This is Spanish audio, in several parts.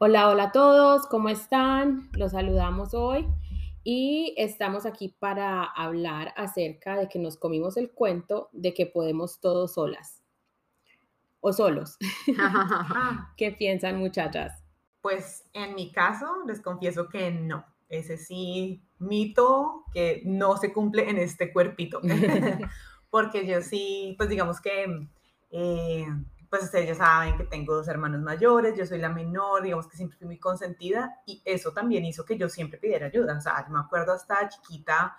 Hola, hola a todos, ¿cómo están? Los saludamos hoy y estamos aquí para hablar acerca de que nos comimos el cuento de que podemos todos solas o solos. ¿Qué piensan muchachas? Pues en mi caso les confieso que no. Ese sí, mito que no se cumple en este cuerpito. Porque yo sí, pues digamos que... Eh, pues ustedes ya saben que tengo dos hermanos mayores, yo soy la menor, digamos que siempre fui muy consentida y eso también hizo que yo siempre pidiera ayuda. O sea, yo me acuerdo hasta chiquita,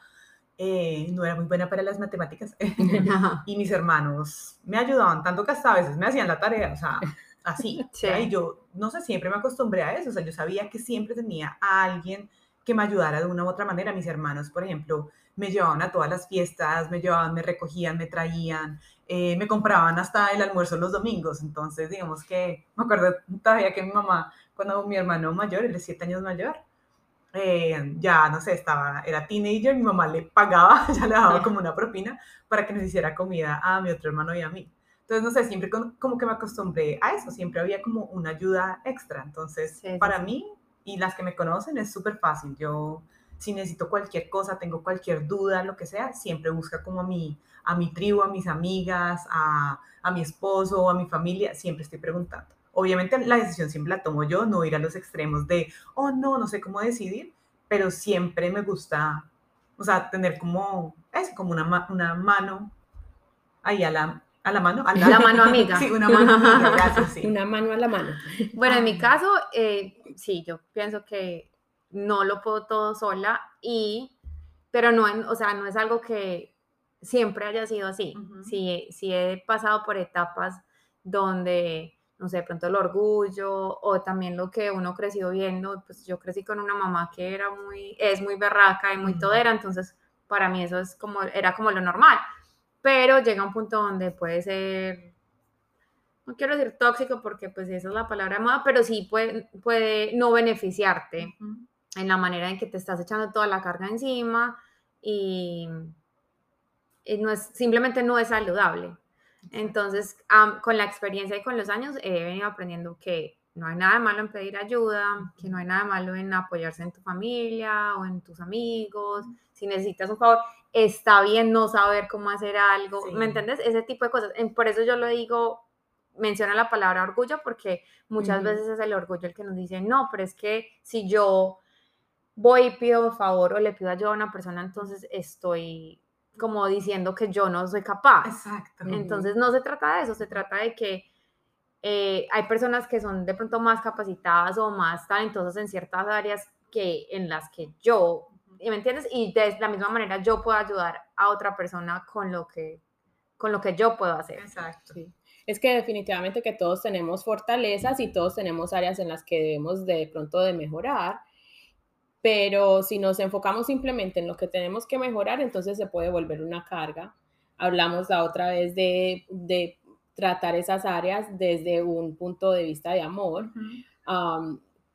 eh, no era muy buena para las matemáticas y mis hermanos me ayudaban tanto que hasta a veces me hacían la tarea, o sea, así. Y yo, no sé, siempre me acostumbré a eso, o sea, yo sabía que siempre tenía a alguien que me ayudara de una u otra manera. Mis hermanos, por ejemplo, me llevaban a todas las fiestas, me llevaban, me recogían, me traían, eh, me compraban hasta el almuerzo los domingos. Entonces, digamos que me acuerdo todavía que mi mamá, cuando mi hermano mayor, él es siete años mayor, eh, ya no sé, estaba, era teenager, mi mamá le pagaba, ya le daba como una propina para que nos hiciera comida a mi otro hermano y a mí. Entonces, no sé, siempre como que me acostumbré a eso, siempre había como una ayuda extra. Entonces, para mí y las que me conocen es súper fácil. Yo, si necesito cualquier cosa, tengo cualquier duda, lo que sea, siempre busca como a mi, a mi tribu, a mis amigas, a, a mi esposo, a mi familia, siempre estoy preguntando. Obviamente la decisión siempre la tomo yo, no ir a los extremos de, oh no, no sé cómo decidir, pero siempre me gusta, o sea, tener como, es como una, una mano ahí a la, a la mano, a la, mano amiga. Sí, una mano amiga, gracias, sí. Una mano a la mano. Bueno, en mi caso, eh, sí, yo pienso que no lo puedo todo sola y, pero no, o sea, no es algo que siempre haya sido así. sí, sí he pasado por etapas donde, no sé, de pronto el orgullo o también lo que uno creció viendo, pues yo crecí con una mamá que era muy, es muy berraca y muy todera, entonces para mí eso es como, era como lo normal. Pero llega un punto donde puede ser, no quiero decir tóxico porque pues esa es la palabra de moda, pero sí puede, puede no beneficiarte en la manera en que te estás echando toda la carga encima y, no es, simplemente no es saludable. Entonces, con la experiencia y con los años he venido aprendiendo que no hay nada de malo en pedir ayuda, que no hay nada de malo en apoyarse en tu familia o en tus amigos. Si necesitas un favor, está bien no saber cómo hacer algo, ¿me entiendes? Ese tipo de cosas. Por eso yo lo digo, menciona la palabra orgullo, porque muchas veces es el orgullo el que nos dice, no, pero es que si yo voy y pido un favor o le pido ayuda a una persona, entonces estoy como diciendo que yo no soy capaz. Exacto. Entonces no se trata de eso, se trata de que eh, hay personas que son de pronto más capacitadas o más talentosas en ciertas áreas que en las que yo ¿me entiendes? Y de la misma manera yo puedo ayudar a otra persona con lo que, con lo que yo puedo hacer. Exacto. Es que definitivamente que todos tenemos fortalezas y todos tenemos áreas en las que debemos de pronto de mejorar, pero si nos enfocamos simplemente en lo que tenemos que mejorar, entonces se puede volver una carga. Hablamos la otra vez de, de tratar esas áreas desde un punto de vista de amor,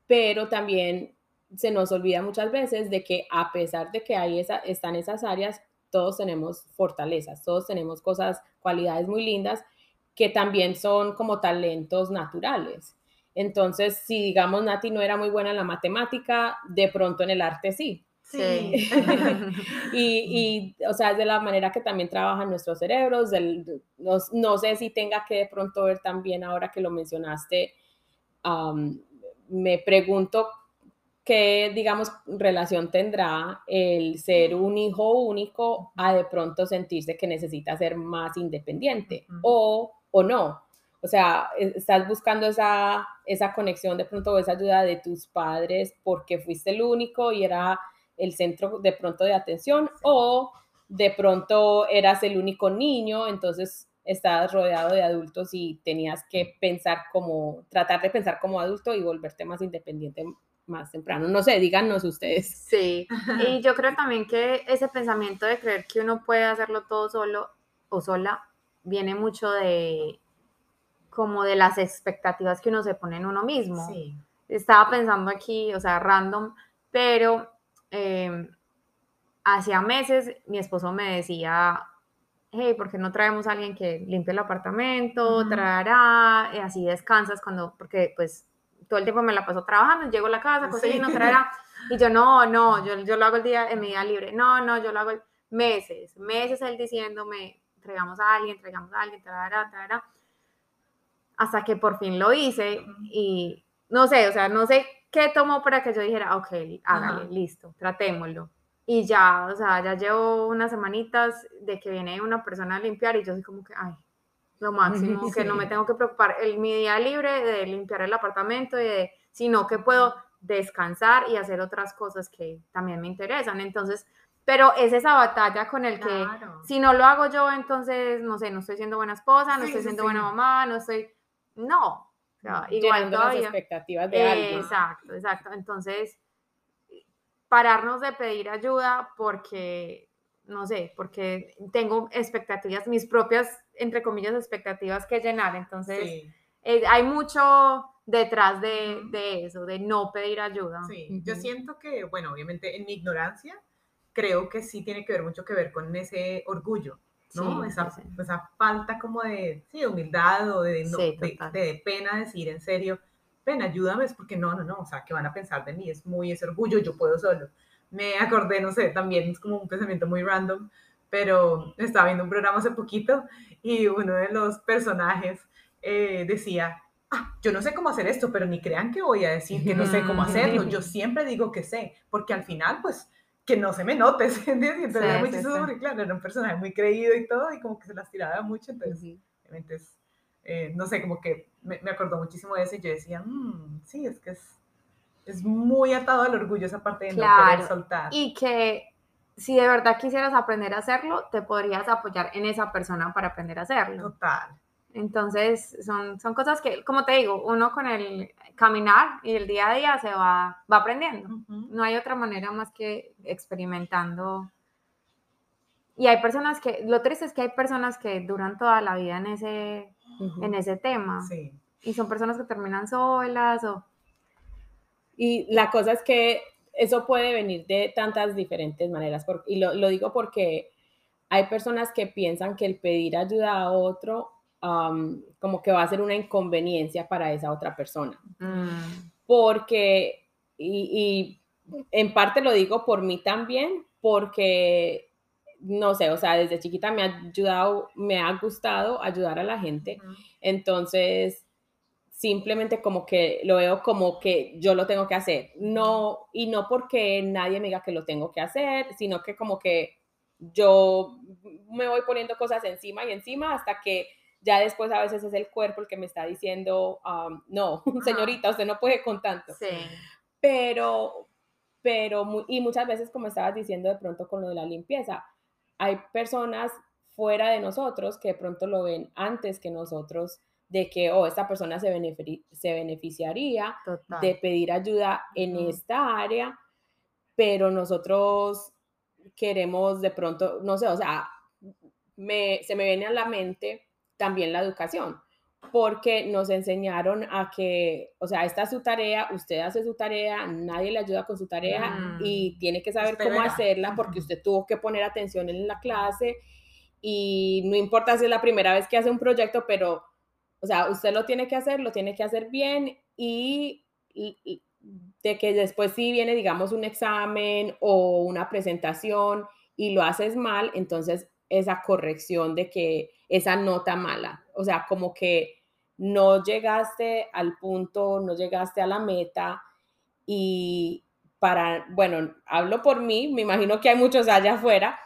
pero también se nos olvida muchas veces de que a pesar de que ahí esa, están esas áreas, todos tenemos fortalezas, todos tenemos cosas, cualidades muy lindas que también son como talentos naturales. Entonces, si digamos Nati no era muy buena en la matemática, de pronto en el arte sí. Sí. y, y, o sea, es de la manera que también trabajan nuestros cerebros. no, no, sé si tenga que de pronto ver también, ahora que lo mencionaste, me pregunto qué, digamos, relación tendrá el ser un hijo único a de pronto sentirse que necesita ser más independiente o, o no. O sea, estás buscando esa, esa conexión de pronto o esa ayuda de tus padres porque fuiste el único y era el centro de pronto de atención o de pronto eras el único niño, entonces estabas rodeado de adultos y tenías que pensar como, tratar de pensar como adulto y volverte más independiente más temprano. No sé, díganos ustedes. Sí, y yo creo también que ese pensamiento de creer que uno puede hacerlo todo solo o sola viene mucho de como de las expectativas que uno se pone en uno mismo. Sí. Estaba pensando aquí, o sea, random, pero eh, hacía meses mi esposo me decía, hey, ¿por qué no traemos a alguien que limpie el apartamento, traerá, y así descansas cuando, porque pues todo el tiempo me la paso trabajando, llego a la casa, cocino, sí. y yo no, no, yo, yo lo hago el día en mi día libre, no, no, yo lo hago meses, meses él diciéndome, entregamos a alguien, entregamos a alguien, tarara, tarara, hasta que por fin lo hice y no sé, o sea, no sé qué tomó para que yo dijera, ok, hágale, listo, tratémoslo. Y ya, o sea, ya llevo unas semanitas de que viene una persona a limpiar y yo soy como que, ay, lo máximo, que no me tengo que preocupar el mi día libre de limpiar el apartamento, y de, sino que puedo descansar y hacer otras cosas que también me interesan. Entonces, pero es esa batalla con el que si no lo hago yo, entonces, no sé, no estoy siendo buena esposa, no estoy siendo buena mamá, no estoy, no. igual todavía. las expectativas de Exacto, exacto. Entonces, pararnos de pedir ayuda porque, no sé, porque tengo expectativas, mis propias, entre comillas, expectativas que llenar. Entonces, eh, hay mucho detrás de, de, eso, de no pedir ayuda. Sí, yo siento que, bueno, obviamente en mi ignorancia, creo que sí tiene que ver mucho que ver con ese orgullo, ¿no? esa, esa, falta como de, sí, humildad o de, de, pena decir en serio, ven, ayúdame, es porque no, no, no, o sea, ¿qué van a pensar de mí? Es muy ese orgullo, yo puedo solo. Me acordé, no sé, también es como un pensamiento muy random, pero estaba viendo un programa hace poquito y uno de los personajes eh, decía, ah, yo no sé cómo hacer esto, pero ni crean que voy a decir que no sé cómo hacerlo, yo siempre digo que sé, porque al final, pues, que no se me note, ¿entiendes? Y entonces era muy chistoso porque, claro, era un personaje muy creído y todo, y como que se las tiraba mucho, entonces, obviamente es, eh, no sé, como que me, me, acordó muchísimo de eso y yo decía, mmm, sí, es que es, es muy atado al orgullo esa parte de no querer soltar. Y que si de verdad quisieras aprender a hacerlo, te podrías apoyar en esa persona para aprender a hacerlo. Total. Entonces, son, son cosas que, como te digo, uno con el caminar y el día a día se va, va aprendiendo. No hay otra manera más que experimentando. Y hay personas que, lo triste es que hay personas que duran toda la vida en ese, en ese tema. Sí. Y son personas que terminan solas o... Y la cosa es que eso puede venir de tantas diferentes maneras. y lo, lo digo porque hay personas que piensan que el pedir ayuda a otro como que va a ser una inconveniencia para esa otra persona. Mm. Porque, y, en parte lo digo por mí también, porque, no sé, o sea, desde chiquita me ha ayudado, me ha gustado ayudar a la gente. Entonces, simplemente como que lo veo como que yo lo tengo que hacer. No, y no porque nadie me diga que lo tengo que hacer, sino que como que yo me voy poniendo cosas encima y encima hasta que ya después a veces es el cuerpo el que me está diciendo, no, señorita, usted no puede con tanto. Sí. Pero, pero, y muchas veces, como estabas diciendo de pronto con lo de la limpieza, hay personas fuera de nosotros que de pronto lo ven antes que nosotros de que, oh, esta persona se, se beneficiaría de pedir ayuda en esta área, pero nosotros queremos de pronto, no sé, o sea, me, se me viene a la mente también la educación, porque nos enseñaron a que, o sea, esta es su tarea, usted hace su tarea, nadie le ayuda con su tarea y tiene que saber cómo hacerla porque usted tuvo que poner atención en la clase y no importa si es la primera vez que hace un proyecto, pero, o sea, usted lo tiene que hacer, lo tiene que hacer bien y, y de que después si viene, digamos, un examen o una presentación y lo haces mal, entonces esa corrección de que esa nota mala, o sea, como que no llegaste al punto, no llegaste a la meta y para, bueno, hablo por mí, me imagino que hay muchos allá afuera,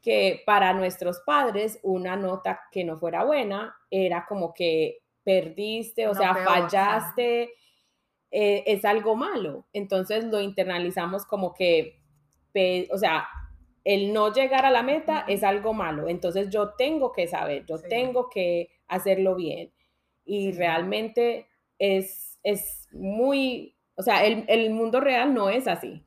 que para nuestros padres una nota que no fuera buena era como que perdiste, o sea, fallaste, eh, es algo malo. Entonces lo internalizamos como que, o sea, el no llegar a la meta es algo malo. Entonces yo tengo que saber, yo tengo que hacerlo bien. Y realmente es, es muy, o sea, el, mundo real no es así.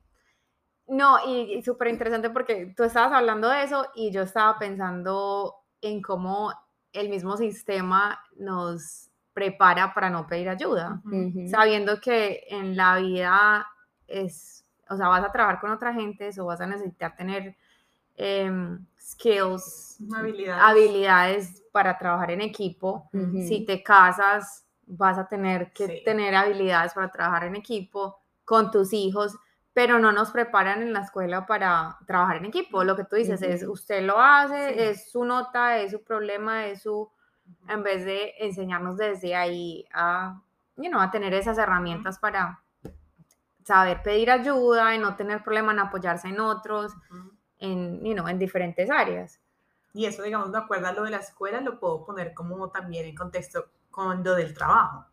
No, y, súper interesante porque tú estabas hablando de eso y yo estaba pensando en cómo el mismo sistema nos prepara para no pedir ayuda, sabiendo que en la vida es, o sea, vas a trabajar con otra gente, o vas a necesitar tener Em, skills, habilidades. para trabajar en equipo. Si te casas, vas a tener que tener habilidades para trabajar en equipo con tus hijos, pero no nos preparan en la escuela para trabajar en equipo. Lo que tú dices es, usted lo hace, es su nota, es su problema, es su, en vez de enseñarnos desde ahí a, you know, a tener esas herramientas para saber pedir ayuda y no tener problema en apoyarse en otros, en, you know, en diferentes áreas. Y eso, digamos, de acuerdo a lo de la escuela, lo puedo poner como también en contexto con lo del trabajo.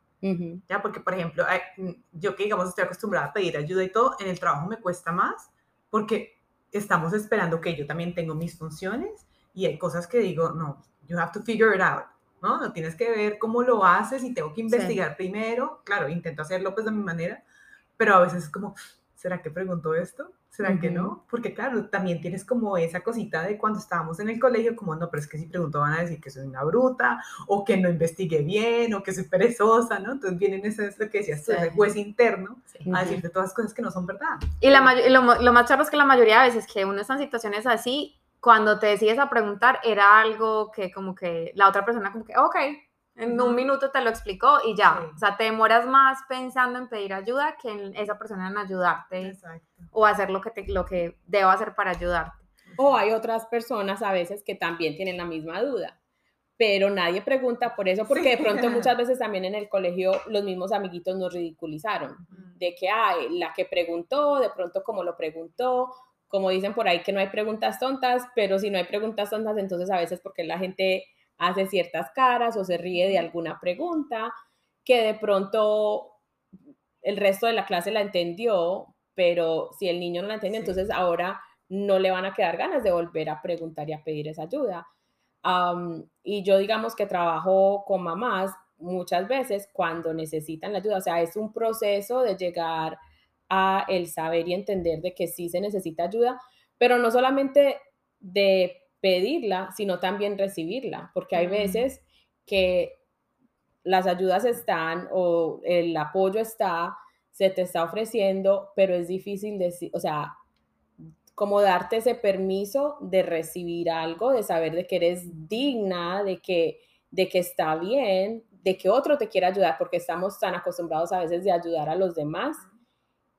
Ya, porque, por ejemplo, mm, yo que, digamos, estoy acostumbrada a pedir ayuda y todo, en el trabajo me cuesta más porque estamos esperando que yo también tengo mis funciones y hay cosas que digo, no, you have to figure it out, ¿no? No tienes que ver cómo lo haces y tengo que investigar primero. Claro, intento hacerlo pues de mi manera, pero a veces es como, ¿será que preguntó esto? ¿Será que no? Porque claro, también tienes como esa cosita de cuando estábamos en el colegio, como no, pero es que si pregunto van a decir que soy una bruta, o que no investigué bien, o que soy perezosa, ¿no? Entonces vienen ese, lo que decías, ese juez interno a decirte todas cosas que no son verdad. Y la, lo, lo más charro es que la mayoría de veces que uno está en situaciones así, cuando te decides a preguntar, era algo que como que la otra persona como que, ok, en un minuto te lo explicó y ya. O sea, te demoras más pensando en pedir ayuda que en esa persona en ayudarte o hacer lo que, te, lo que debo hacer para ayudarte. O hay otras personas a veces que también tienen la misma duda, pero nadie pregunta por eso, porque de pronto muchas veces también en el colegio los mismos amiguitos nos ridiculizaron, de que hay la que preguntó, de pronto como lo preguntó, como dicen por ahí que no hay preguntas tontas, pero si no hay preguntas tontas, entonces a veces porque la gente hace ciertas caras o se ríe de alguna pregunta que de pronto el resto de la clase la entendió, pero si el niño no la entiende, entonces ahora no le van a quedar ganas de volver a preguntar y a pedir esa ayuda. y yo digamos que trabajo con mamás muchas veces cuando necesitan la ayuda, o sea, es un proceso de llegar a el saber y entender de que sí se necesita ayuda, pero no solamente de pedirla, sino también recibirla, porque hay veces que las ayudas están o el apoyo está, se te está ofreciendo, pero es difícil decir, o sea, como darte ese permiso de recibir algo, de saber de que eres digna, de que, de que está bien, de que otro te quiere ayudar, porque estamos tan acostumbrados a veces de ayudar a los demás,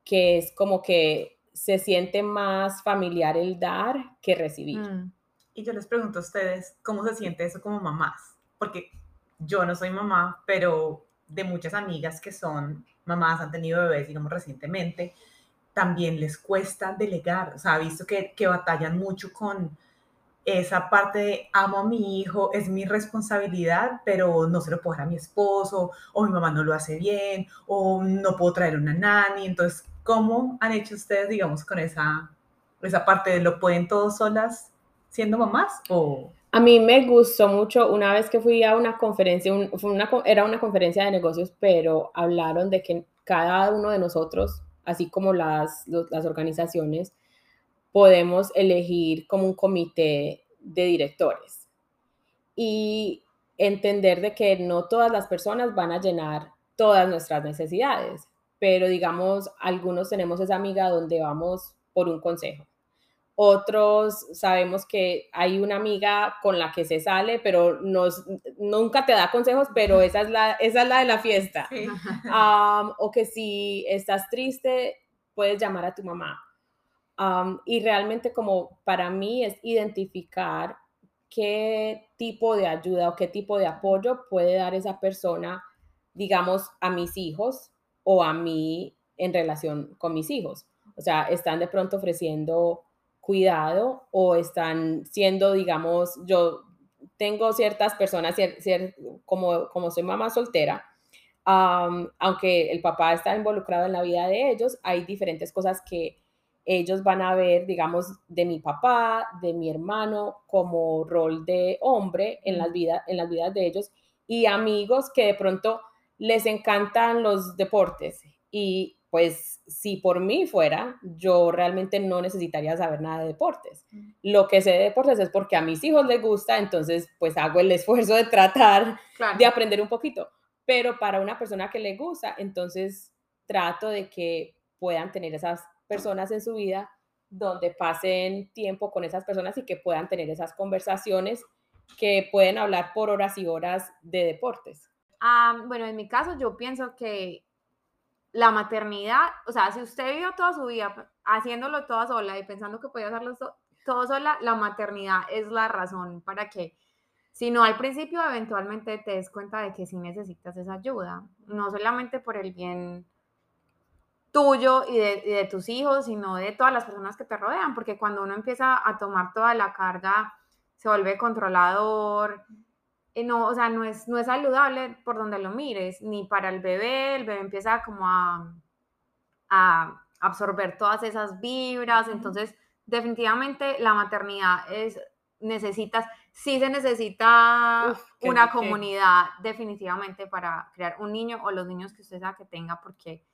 que es como que se siente más familiar el dar que recibir. Mm. Y yo les pregunto a ustedes, ¿cómo se siente eso como mamás? Porque yo no soy mamá, pero de muchas amigas que son mamás, han tenido bebés, digamos, recientemente, también les cuesta delegar. O sea, visto que, que batallan mucho con esa parte de amo a mi hijo, es mi responsabilidad, pero no se lo puedo dar a mi esposo, o mi mamá no lo hace bien, o no puedo traer una nani. Entonces, ¿cómo han hecho ustedes, digamos, con esa, esa parte de lo pueden todos solas siendo mamás? O... A mí me gustó mucho una vez que fui a una conferencia, una, era una conferencia de negocios, pero hablaron de que cada uno de nosotros, así como las, las organizaciones, podemos elegir como un comité de directores y entender de que no todas las personas van a llenar todas nuestras necesidades, pero digamos, algunos tenemos esa amiga donde vamos por un consejo otros sabemos que hay una amiga con la que se sale, pero nos, nunca te da consejos, pero esa es la, esa es la de la fiesta. o que si estás triste, puedes llamar a tu mamá. y realmente como para mí es identificar qué tipo de ayuda o qué tipo de apoyo puede dar esa persona, digamos, a mis hijos o a mí en relación con mis hijos. O sea, están de pronto ofreciendo cuidado o están siendo, digamos, yo tengo ciertas personas, como, como soy mamá soltera, aunque el papá está involucrado en la vida de ellos, hay diferentes cosas que ellos van a ver, digamos, de mi papá, de mi hermano, como rol de hombre en las, vidas, en las vidas de ellos y amigos que de pronto les encantan los deportes y pues si por mí fuera, yo realmente no necesitaría saber nada de deportes. Lo que sé de deportes es porque a mis hijos les gusta, entonces pues hago el esfuerzo de tratar de aprender un poquito. Pero para una persona que le gusta, entonces trato de que puedan tener esas personas en su vida donde pasen tiempo con esas personas y que puedan tener esas conversaciones que pueden hablar por horas y horas de deportes. Ah, bueno, en mi caso yo pienso que la maternidad, o sea, si usted vivió toda su vida haciéndolo toda sola y pensando que podía hacerlo todo sola, la maternidad es la razón para que, si no al principio, eventualmente te des cuenta de que sí necesitas esa ayuda, no solamente por el bien tuyo y de, y de tus hijos, sino de todas las personas que te rodean, porque cuando uno empieza a tomar toda la carga, se vuelve controlador, no, o sea, no es, no es saludable por donde lo mires, ni para el bebé, el bebé empieza como a, a absorber todas esas vibras, entonces definitivamente la maternidad es, necesitas, sí se necesita una comunidad definitivamente para crear un niño o los niños que usted sea que tenga, porque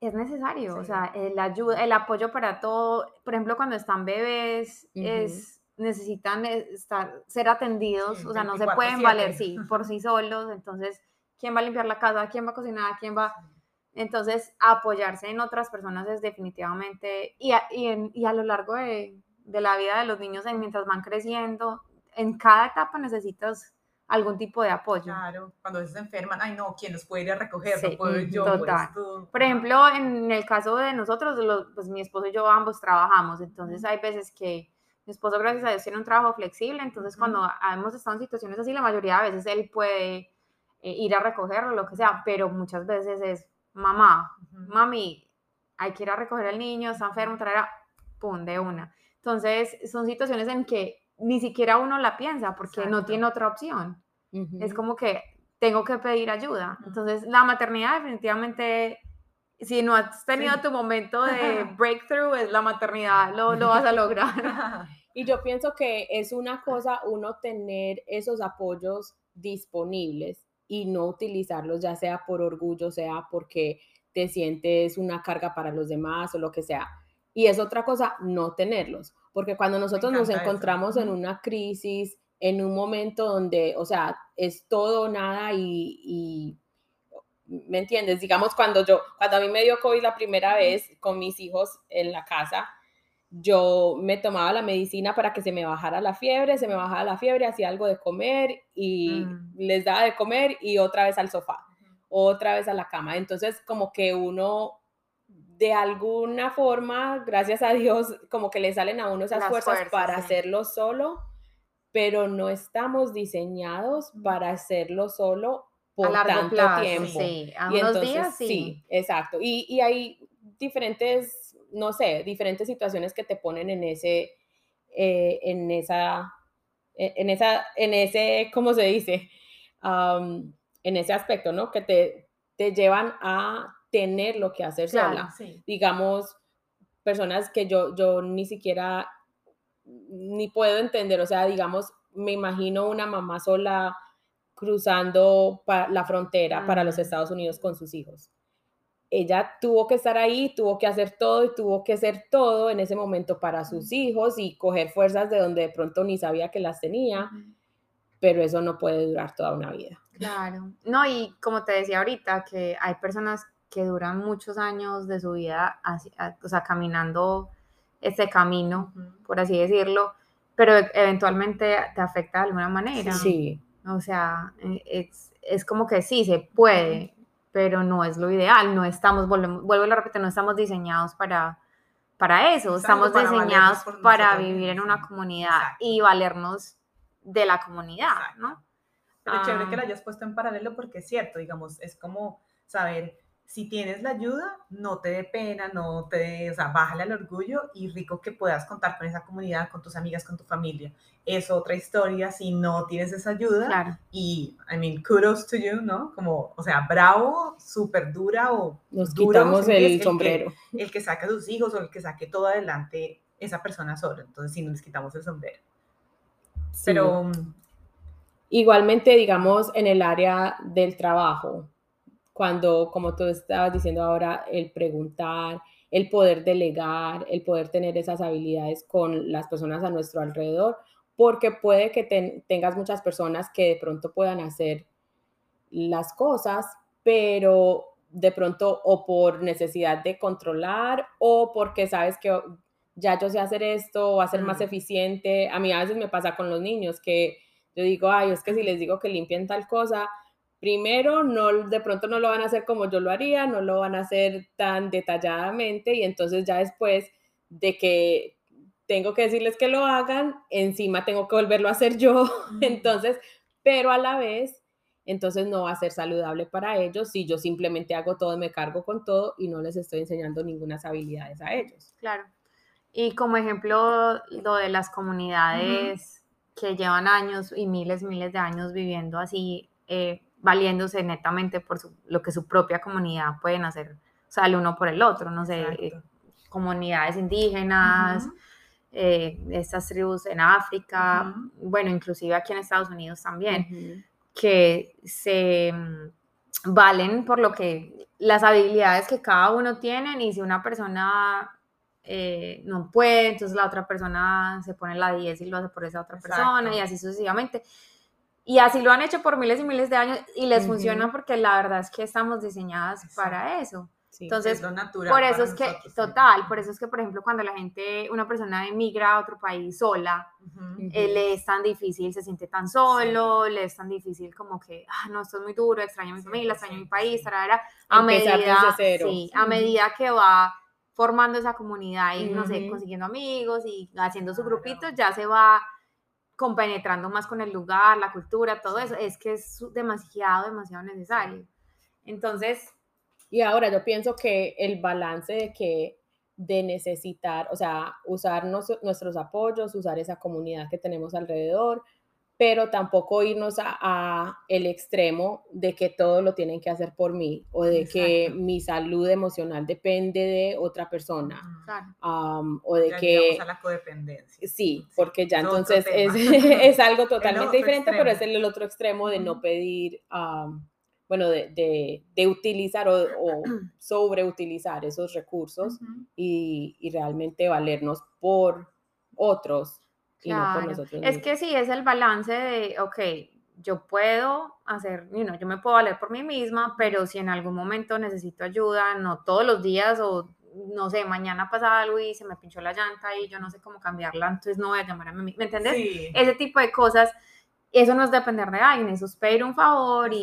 es necesario, o sea, el, ayuda, el apoyo para todo, por ejemplo, cuando están bebés, es necesitan estar, ser atendidos, o sea, no se pueden valer, sí, por sí solos, entonces, ¿quién va a limpiar la casa? ¿Quién va a cocinar? ¿Quién va? Entonces, apoyarse en otras personas es definitivamente, y a, y a lo largo de, de, la vida de los niños, mientras van creciendo, en cada etapa necesitas algún tipo de apoyo. Claro, cuando se enferman, ay no, ¿quién los puede ir a recoger? no puedo yo. Pues, total. Por ejemplo, en el caso de nosotros, pues mi esposo y yo ambos trabajamos, entonces hay veces que mi esposo, gracias a Dios, tiene un trabajo flexible, entonces cuando hemos estado en situaciones así, la mayoría de veces él puede eh, ir a recogerlo, lo que sea, pero muchas veces es, mamá, mami, hay que ir a recoger al niño, está enfermo, traerá, pum, de una. Entonces, son situaciones en que ni siquiera uno la piensa porque no tiene otra opción. Es como que tengo que pedir ayuda. Entonces, la maternidad definitivamente si no has tenido tu momento de breakthrough, es la maternidad, lo, lo vas a lograr. Y yo pienso que es una cosa uno tener esos apoyos disponibles y no utilizarlos, ya sea por orgullo, sea porque te sientes una carga para los demás o lo que sea. Y es otra cosa no tenerlos, porque cuando nosotros nos encontramos en una crisis, en un momento donde, o sea, es todo nada y ¿me entiendes? Digamos, cuando yo, cuando a mí me dio COVID la primera vez con mis hijos en la casa, yo me tomaba la medicina para que se me bajara la fiebre, se me bajaba la fiebre, hacía algo de comer y mm. les daba de comer y otra vez al sofá, otra vez a la cama. Entonces, como que uno, de alguna forma, gracias a Dios, como que le salen a uno esas fuerzas, para hacerlo solo, pero no estamos diseñados para hacerlo solo por tanto tiempo. Sí, a unos días sí. Sí, exacto. Y, y, hay diferentes, no sé, diferentes situaciones que te ponen en ese, eh, en esa, e, en esa, en ese, ¿cómo se dice? en ese aspecto, ¿no? Que te, te llevan a tener lo que hacer sola. Digamos, personas que yo, yo ni siquiera, ni puedo entender, o sea, digamos, me imagino una mamá sola cruzando la frontera para los. Estados Unidos con sus hijos. Ella tuvo que estar ahí, tuvo que hacer todo y tuvo que hacer todo en ese momento para sus hijos y coger fuerzas de donde de pronto ni sabía que las tenía, pero eso no puede durar toda una vida. Claro, no, y como te decía ahorita, que hay personas que duran muchos años de su vida, o sea, caminando este camino, por así decirlo, pero eventualmente te afecta de alguna manera. Sí. O sea, eh, es, es como que sí, se puede, pero no es lo ideal. No estamos, vuelvo a repetir, no estamos diseñados para, para eso. Estamos diseñados para vivir en una comunidad y valernos de la comunidad, ¿no? Pero chévere que lo ah. hayas puesto en paralelo porque es cierto, digamos, es como saber si tienes la ayuda, no te dé pena, no te o sea, bájale al orgullo y rico que puedas contar con esa comunidad, con tus amigas, con tu familia. Es otra historia si no tienes esa ayuda. Claro. Y, I mean, kudos to you, ¿no? Como, o sea, bravo, súper dura o. Nos quitamos el, sombrero. El que, el que saque a sus hijos o el que saque todo adelante esa persona sola. Entonces, sí, nos quitamos el sombrero. Pero. Igualmente, digamos, en el área del trabajo, cuando, como tú estabas diciendo ahora, el preguntar, el poder delegar, el poder tener esas habilidades con las personas a nuestro alrededor, porque puede que tengas muchas personas que de pronto puedan hacer las cosas, pero de pronto o por necesidad de controlar o porque sabes que ya yo sé hacer esto, va a ser más eficiente. A mí a veces me pasa con los niños que yo digo, ay, es que si les digo que limpien tal cosa, primero, no, de pronto no lo van a hacer como yo lo haría, no lo van a hacer tan detalladamente y entonces ya después de que tengo que decirles que lo hagan, encima tengo que volverlo a hacer yo, entonces, pero a la vez, entonces no va a ser saludable para ellos si yo simplemente hago todo, me cargo con todo y no les estoy enseñando ninguna habilidades a ellos. Claro. Y como ejemplo, lo de las comunidades que llevan años y miles, miles de años viviendo así, eh, valiéndose netamente por lo que su propia comunidad pueden hacer, o sea, el uno por el otro, no sé, eh, comunidades indígenas, eh, estas tribus en África, bueno, inclusive aquí en Estados Unidos también, que se mm, valen por lo que las habilidades que cada uno tiene y si una persona eh, no puede, entonces la otra persona se pone la 10 y lo hace por esa otra persona y así sucesivamente. Y así lo han hecho por miles y miles de años y les funciona porque la verdad es que estamos diseñadas para eso. Entonces, por eso es que, total, por eso es que, por ejemplo, cuando la gente, una persona emigra a otro país sola, eh, le es tan difícil, se siente tan solo, le es tan difícil como que, ah, no, esto es muy duro, extraño a mi familia, extraño a mi país, a medida, sí, a medida que va formando esa comunidad y, no sé, consiguiendo amigos y haciendo su grupito, ya se va compenetrando más con el lugar, la cultura, todo eso. Es que es demasiado, demasiado necesario. Entonces... Y ahora yo pienso que el balance de que de necesitar, o sea, usar nuestros apoyos, usar esa comunidad que tenemos alrededor, pero tampoco irnos a, el extremo de que todo lo tienen que hacer por mí o de que mi salud emocional depende de otra persona o de que a la codependencia. Sí porque ya entonces es, es, algo totalmente diferente pero es el, otro extremo de no pedir bueno de, de, utilizar o, o, sobreutilizar esos recursos y, y realmente valernos por otros es que sí, es el balance de, ok, yo puedo hacer, yo me puedo valer por mí misma, pero si en algún momento necesito ayuda, no todos los días o no sé, mañana pasa algo y se me pinchó la llanta y yo no sé cómo cambiarla, entonces no voy a llamar a mi, ¿me entiendes? Ese tipo de cosas, eso no es depender de alguien, eso es pedir un favor y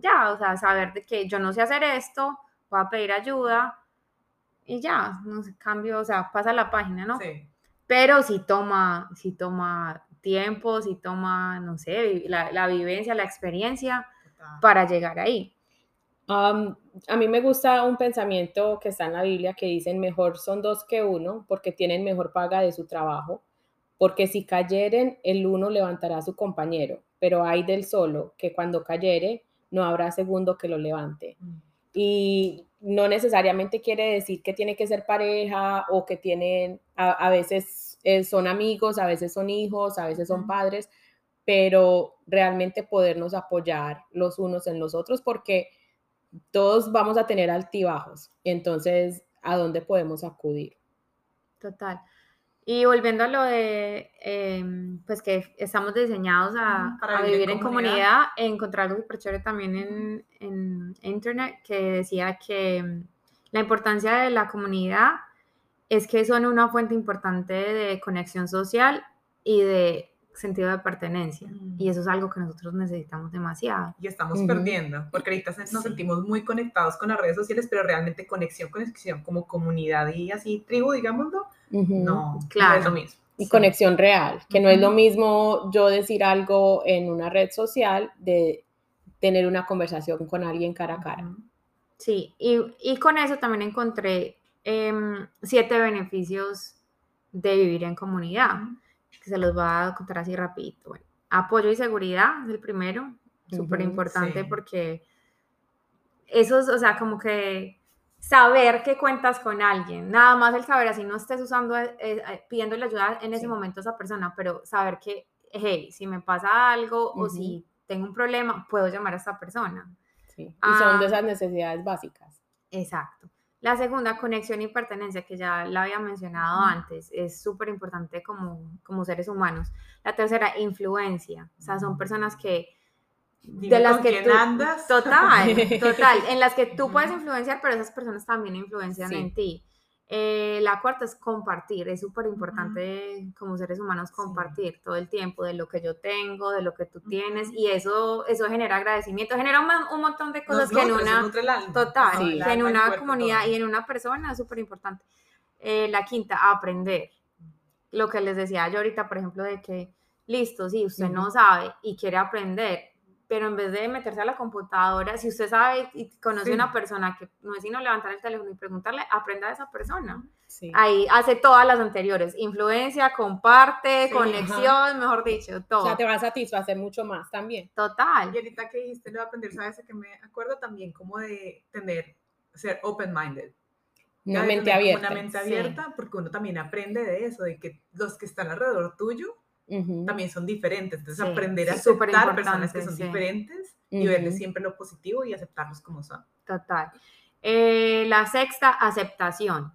ya, o sea, saber de que yo no sé hacer esto, voy a pedir ayuda y ya, no sé, cambio, o sea, pasa la página, ¿no? Sí pero si toma, si toma tiempo, si toma, no sé, la, vivencia, la experiencia para llegar ahí. a mí me gusta un pensamiento que está en la Biblia que dicen mejor son dos que uno porque tienen mejor paga de su trabajo, porque si cayeren el uno levantará a su compañero, pero hay del solo que cuando cayere no habrá segundo que lo levante. Mm. Y no necesariamente quiere decir que tiene que ser pareja o que tienen, a, veces eh, son amigos, a veces son hijos, a veces son padres, pero realmente podernos apoyar los unos en los otros porque todos vamos a tener altibajos. Entonces, ¿a dónde podemos acudir? Total. Y volviendo a lo de, em, pues que estamos diseñados a, vivir, en comunidad, encontré algo súper chévere también en, en, internet que decía que em, la importancia de la comunidad es que son una fuente importante de conexión social y de sentido de pertenencia. Y eso es algo que nosotros necesitamos demasiado. Y estamos perdiendo, porque ahorita nos sentimos muy conectados con las redes sociales, pero realmente conexión, conexión como comunidad y así tribu, digámoslo, no, claro. es lo mismo. Y conexión real, que no es lo mismo yo decir algo en una red social de tener una conversación con alguien cara a cara. Sí, y, y con eso también encontré em, siete beneficios de vivir en comunidad que se los voy a contar así rapidito. Bueno, apoyo y seguridad es el primero, súper importante porque eso es, o sea, como que saber que cuentas con alguien, nada más el saber, así no estés usando, eh, eh, pidiéndole ayuda en ese momento a esa persona, pero saber que, hey, si me pasa algo o si tengo un problema, puedo llamar a esta persona. Sí. Y son de ah, esas necesidades básicas. Exacto. La segunda, conexión y pertenencia, que ya la había mencionado antes, es súper importante como, como seres humanos. La tercera, influencia. O sea, son personas que... de las que tú, andas? Total, total. En las que tú puedes influenciar, pero esas personas también influencian en ti. Eh, la cuarta es compartir, es súper importante como seres humanos compartir todo el tiempo de lo que yo tengo, de lo que tú tienes y eso, eso genera agradecimiento, genera un, montón de cosas que en una, total, en una comunidad y en una persona es súper importante. Eh, la quinta, aprender. Lo que les decía yo ahorita, por ejemplo, de que, listo, si usted no sabe y quiere aprender, pero en vez de meterse a la computadora, si usted sabe y conoce a una persona que no es sino levantar el teléfono y preguntarle, aprenda de esa persona. Ahí hace todas las anteriores, influencia, comparte, conexión, mejor dicho, todo. O sea, te va a satisfacer mucho más también. Total. Y ahorita que dijiste lo de aprender, ¿sabes? Que me acuerdo también como de tener, ser open-minded. Una mente abierta. Una mente abierta, porque uno también aprende de eso, de que los que están alrededor tuyo también son diferentes. Entonces, aprender a aceptar personas que son diferentes y verles siempre lo positivo y aceptarlos como son. Total. Eh, la sexta, aceptación.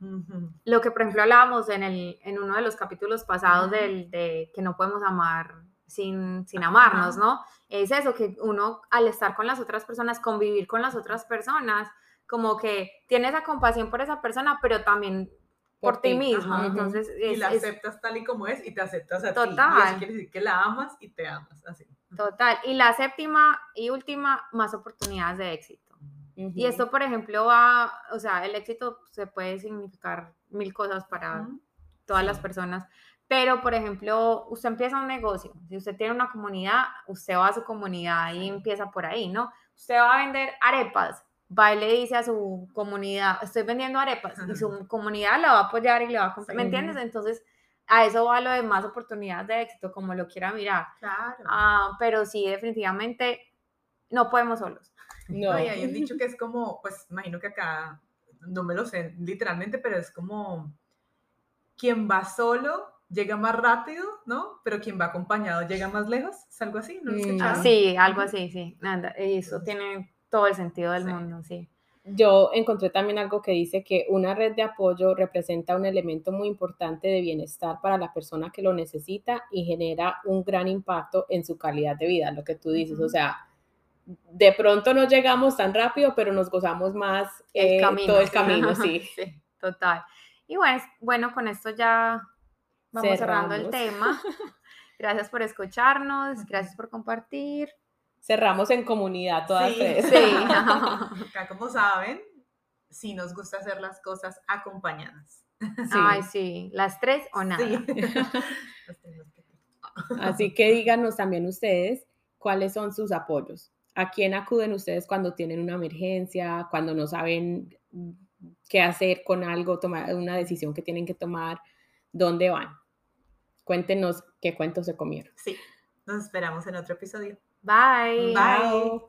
Lo que, por ejemplo, hablábamos en, el, en uno de los capítulos pasados del, de que no podemos amar sin, sin amarnos, ¿no? Es eso, que uno al estar con las otras personas, convivir con las otras personas, como que tiene esa compasión por esa persona, pero también por, ti, mismo. Entonces, y la aceptas tal y como es y te aceptas a total. ti. Y eso quiere decir que la amas y te amas así. Total. Y la séptima y última, más oportunidades de éxito. Y esto, por ejemplo, va, o sea, el éxito se puede significar mil cosas para todas las personas, pero, por ejemplo, usted empieza un negocio, si usted tiene una comunidad, usted va a su comunidad y empieza por ahí, ¿no? Usted va a vender arepas, va y le dice a su comunidad, estoy vendiendo arepas, y su comunidad la va a apoyar y le va a comprar, ¿me entiendes? Entonces, a eso va lo de más oportunidades de éxito, como lo quiera mirar. Claro. Ah, pero sí, definitivamente, no podemos solos. No. y hay un dicho que es como, pues imagino que acá, no me lo sé literalmente, pero es como, quien va solo llega más rápido, ¿no? Pero quien va acompañado llega más lejos, ¿es algo así? ¿No mm, sí, algo así, sí. Nada, eso tiene todo el sentido del mundo, sí. Yo encontré también algo que dice que una red de apoyo representa un elemento muy importante de bienestar para la persona que lo necesita y genera un gran impacto en su calidad de vida, lo que tú dices, o sea, de pronto no llegamos tan rápido, pero nos gozamos más eh, todo el camino, sí. sí. Total. Y bueno, bueno, con esto ya vamos cerrando el tema. Gracias por escucharnos, gracias por compartir cerramos en comunidad todas sí, tres. Sí. Acá, como saben, sí nos gusta hacer las cosas acompañadas. Ay, sí, las tres o nada. Así que díganos también ustedes cuáles son sus apoyos. ¿A quién acuden ustedes cuando tienen una emergencia, cuando no saben qué hacer con algo, tomar una decisión que tienen que tomar? ¿Dónde van? Cuéntenos qué cuentos se comieron. Sí, nos esperamos en otro episodio. Bye. Bye.